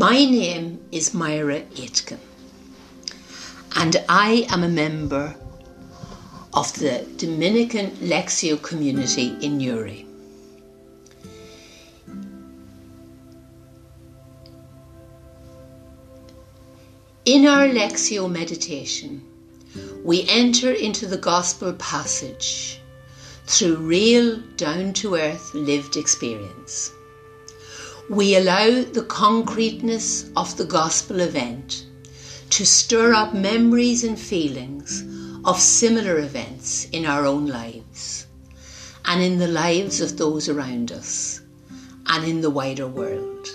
My name is Myra Aitken, and I am a member of the Dominican Lectio community in Newry. In our Lectio meditation, we enter into the Gospel passage through real, down to earth lived experience. We allow the concreteness of the Gospel event to stir up memories and feelings of similar events in our own lives and in the lives of those around us and in the wider world.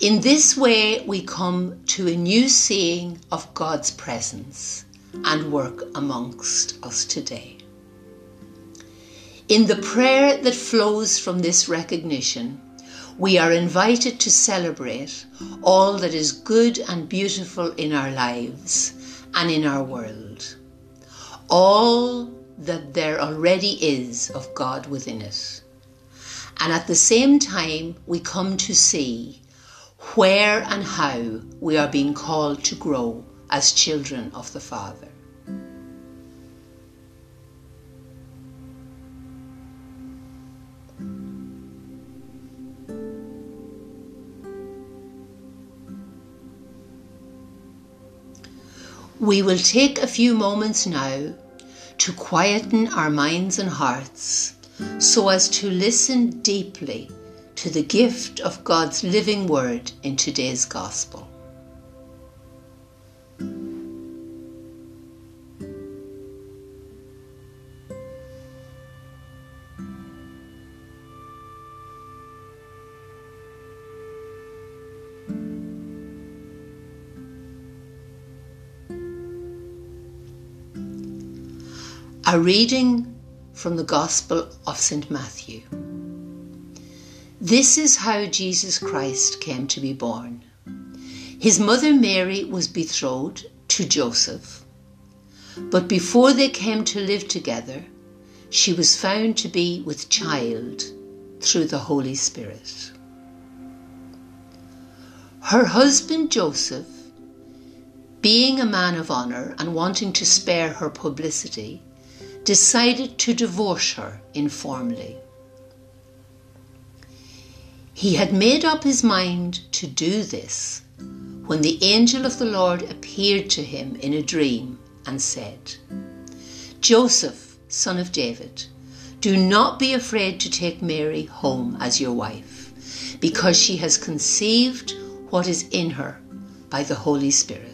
In this way, we come to a new seeing of God's presence and work amongst us today. In the prayer that flows from this recognition, we are invited to celebrate all that is good and beautiful in our lives and in our world, all that there already is of God within it. And at the same time, we come to see where and how we are being called to grow as children of the Father. We will take a few moments now to quieten our minds and hearts so as to listen deeply to the gift of God's living word in today's gospel. A reading from the Gospel of St. Matthew. This is how Jesus Christ came to be born. His mother Mary was betrothed to Joseph, but before they came to live together, she was found to be with child through the Holy Spirit. Her husband Joseph, being a man of honour and wanting to spare her publicity, decided to divorce her informally. He had made up his mind to do this when the angel of the Lord appeared to him in a dream and said, Joseph, son of David, do not be afraid to take Mary home as your wife, because she has conceived what is in her by the Holy Spirit.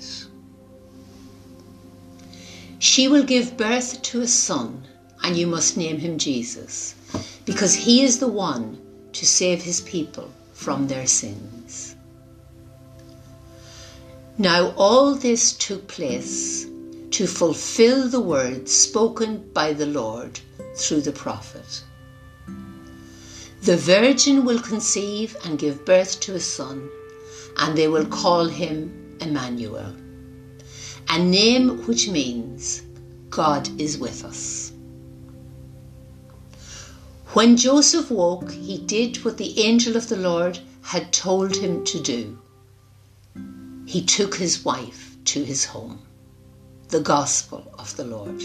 She will give birth to a son, and you must name him Jesus, because he is the one to save his people from their sins. Now, all this took place to fulfill the words spoken by the Lord through the prophet. The virgin will conceive and give birth to a son, and they will call him Emmanuel, a name which means God is with us. When Joseph woke, he did what the angel of the Lord had told him to do. He took his wife to his home. The Gospel of the Lord.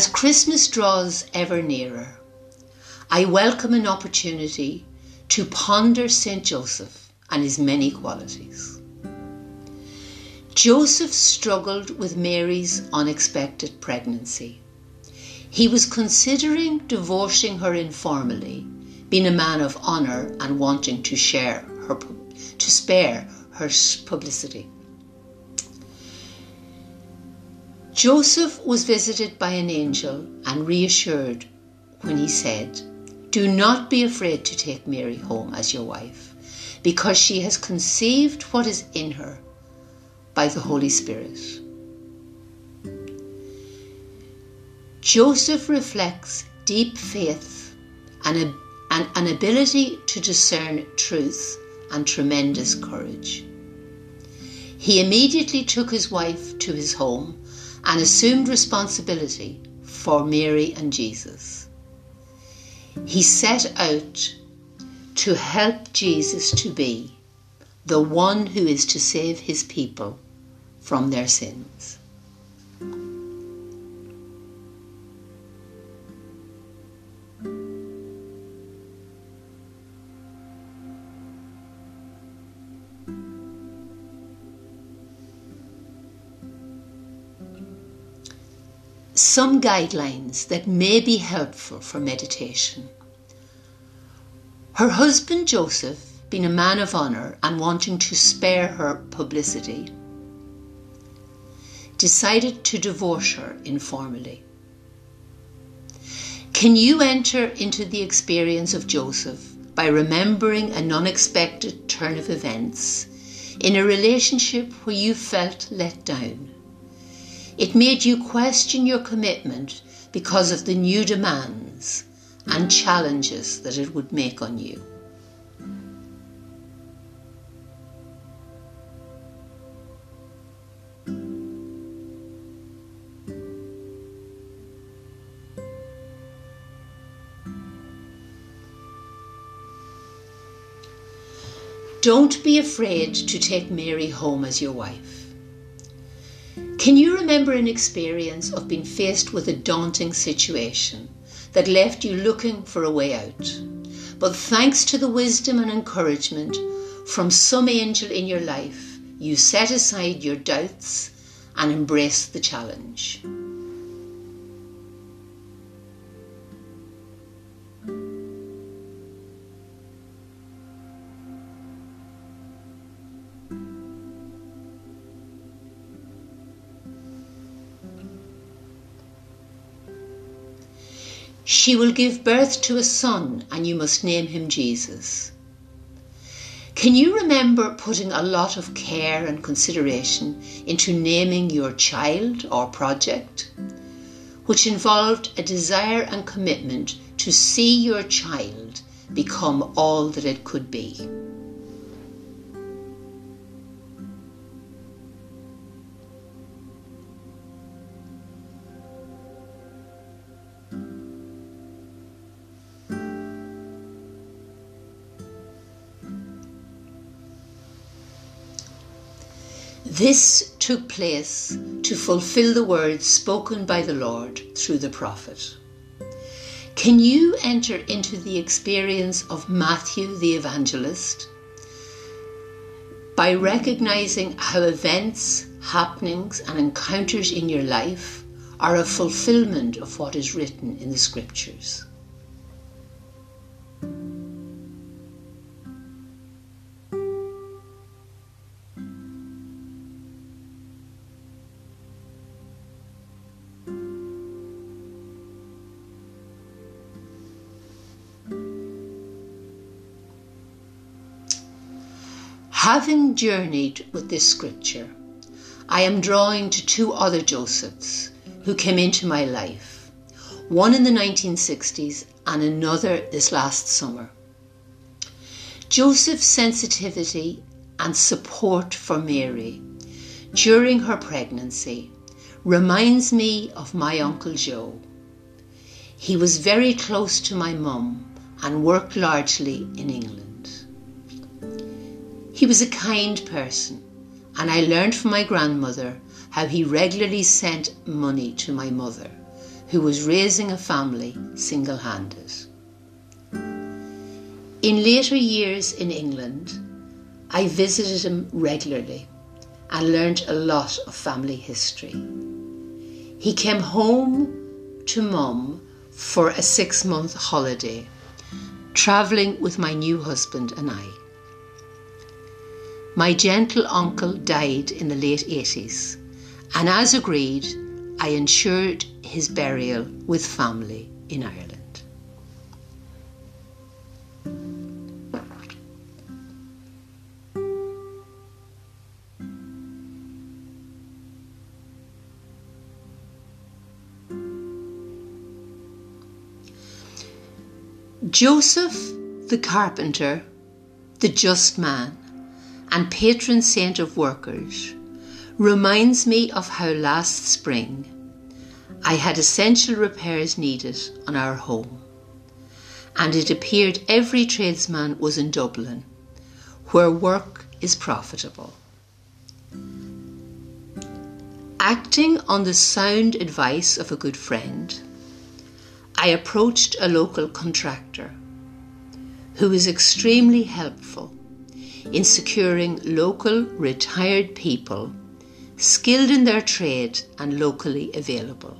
As Christmas draws ever nearer, I welcome an opportunity to ponder St. Joseph and his many qualities. Joseph struggled with Mary's unexpected pregnancy. He was considering divorcing her informally, being a man of honour and wanting to share her to spare her publicity. Joseph was visited by an angel and reassured when he said, Do not be afraid to take Mary home as your wife, because she has conceived what is in her by the Holy Spirit. Joseph reflects deep faith and a an ability to discern truth and tremendous courage. He immediately took his wife to his home and assumed responsibility for Mary and Jesus. He set out to help Jesus to be the one who is to save his people from their sins. Some guidelines that may be helpful for meditation. Her husband Joseph, being a man of honour and wanting to spare her publicity, decided to divorce her informally. Can you enter into the experience of Joseph by remembering an unexpected turn of events in a relationship where you felt let down? It made you question your commitment because of the new demands and challenges that it would make on you. Don't be afraid to take Mary home as your wife. Can you remember an experience of being faced with a daunting situation that left you looking for a way out? But thanks to the wisdom and encouragement from some angel in your life, you set aside your doubts and embraced the challenge. She will give birth to a son, and you must name him Jesus. Can you remember putting a lot of care and consideration into naming your child or project, which involved a desire and commitment to see your child become all that it could be? This took place to fulfill the words spoken by the Lord through the prophet. Can you enter into the experience of Matthew the evangelist by recognizing how events, happenings, and encounters in your life are a fulfillment of what is written in the scriptures? Having journeyed with this scripture, I am drawing to two other Josephs who came into my life, one in the 1960s and another this last summer. Joseph's sensitivity and support for Mary during her pregnancy reminds me of my Uncle Joe. He was very close to my mum and worked largely in England. He was a kind person, and I learned from my grandmother how he regularly sent money to my mother, who was raising a family single handed. In later years in England, I visited him regularly and learned a lot of family history. He came home to mum for a six month holiday, travelling with my new husband and I. My gentle uncle died in the late 80s, and as agreed, I ensured his burial with family in Ireland. Joseph the carpenter, the just man, and patron saint of workers, reminds me of how last spring I had essential repairs needed on our home, and it appeared every tradesman was in Dublin, where work is profitable. Acting on the sound advice of a good friend, I approached a local contractor who was extremely helpful in securing local retired people skilled in their trade and locally available.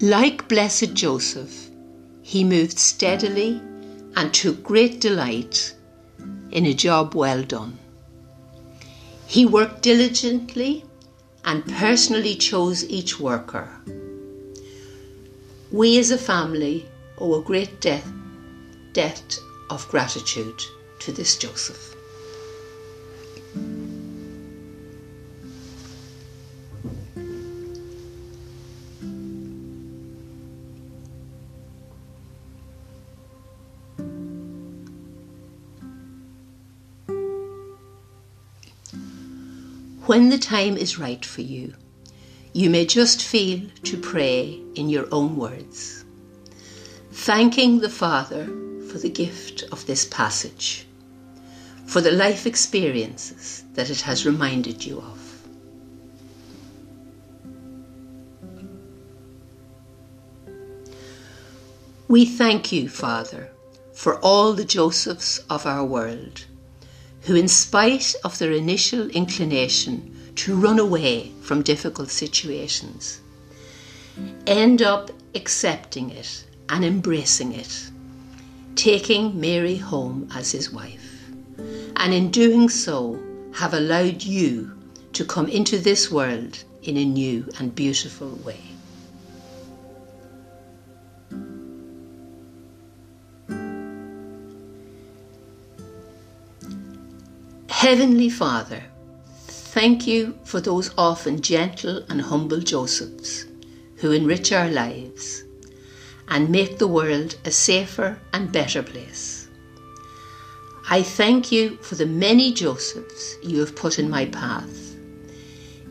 Like Blessed Joseph, he moved steadily and took great delight in a job well done. He worked diligently and personally chose each worker. We as a family owe a great debt, debt of gratitude to this Joseph. When the time is right for you, you may just feel to pray in your own words, thanking the Father for the gift of this passage, for the life experiences that it has reminded you of. We thank you, Father, for all the Josephs of our world who, in spite of their initial inclination to run away from difficult situations, end up accepting it and embracing it, taking Mary home as his wife, and in doing so, have allowed you to come into this world in a new and beautiful way. Heavenly Father, thank you for those often gentle and humble Josephs who enrich our lives and make the world a safer and better place. I thank you for the many Josephs you have put in my path,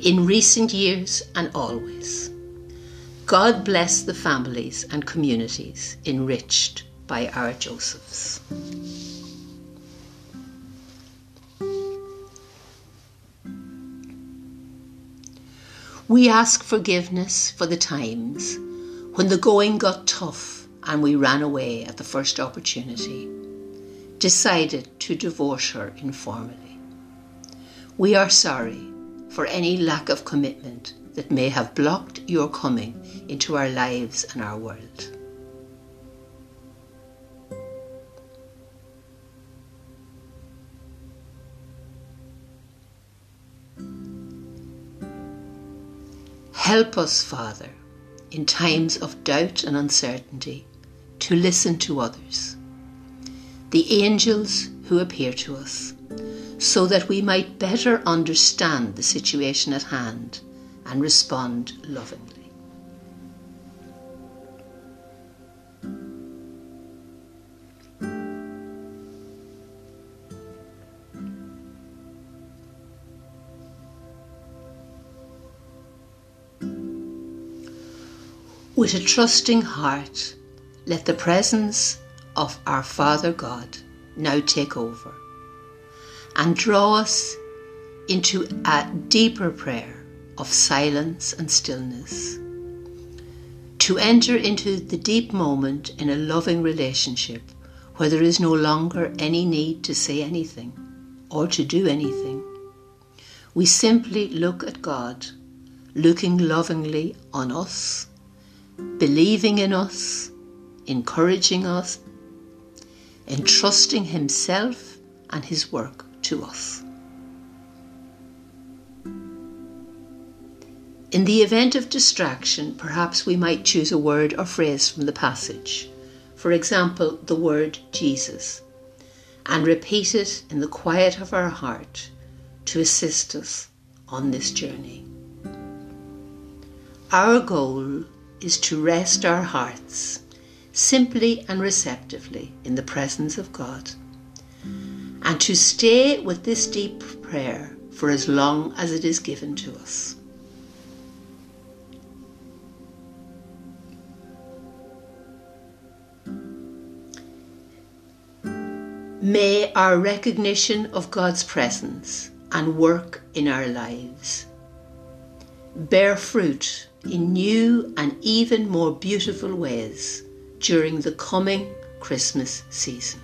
in recent years and always. God bless the families and communities enriched by our Josephs. We ask forgiveness for the times when the going got tough and we ran away at the first opportunity, decided to divorce her informally. We are sorry for any lack of commitment that may have blocked your coming into our lives and our world. Help us, Father, in times of doubt and uncertainty, to listen to others, the angels who appear to us, so that we might better understand the situation at hand and respond lovingly. With a trusting heart, let the presence of our Father God now take over and draw us into a deeper prayer of silence and stillness. To enter into the deep moment in a loving relationship where there is no longer any need to say anything or to do anything. We simply look at God, looking lovingly on us believing in us, encouraging us, entrusting Himself and His work to us. In the event of distraction, perhaps we might choose a word or phrase from the passage. For example, the word Jesus, and repeat it in the quiet of our heart to assist us on this journey. Our goal is to rest our hearts, simply and receptively in the presence of God, and to stay with this deep prayer for as long as it is given to us. May our recognition of God's presence and work in our lives bear fruit in new and even more beautiful ways during the coming Christmas season.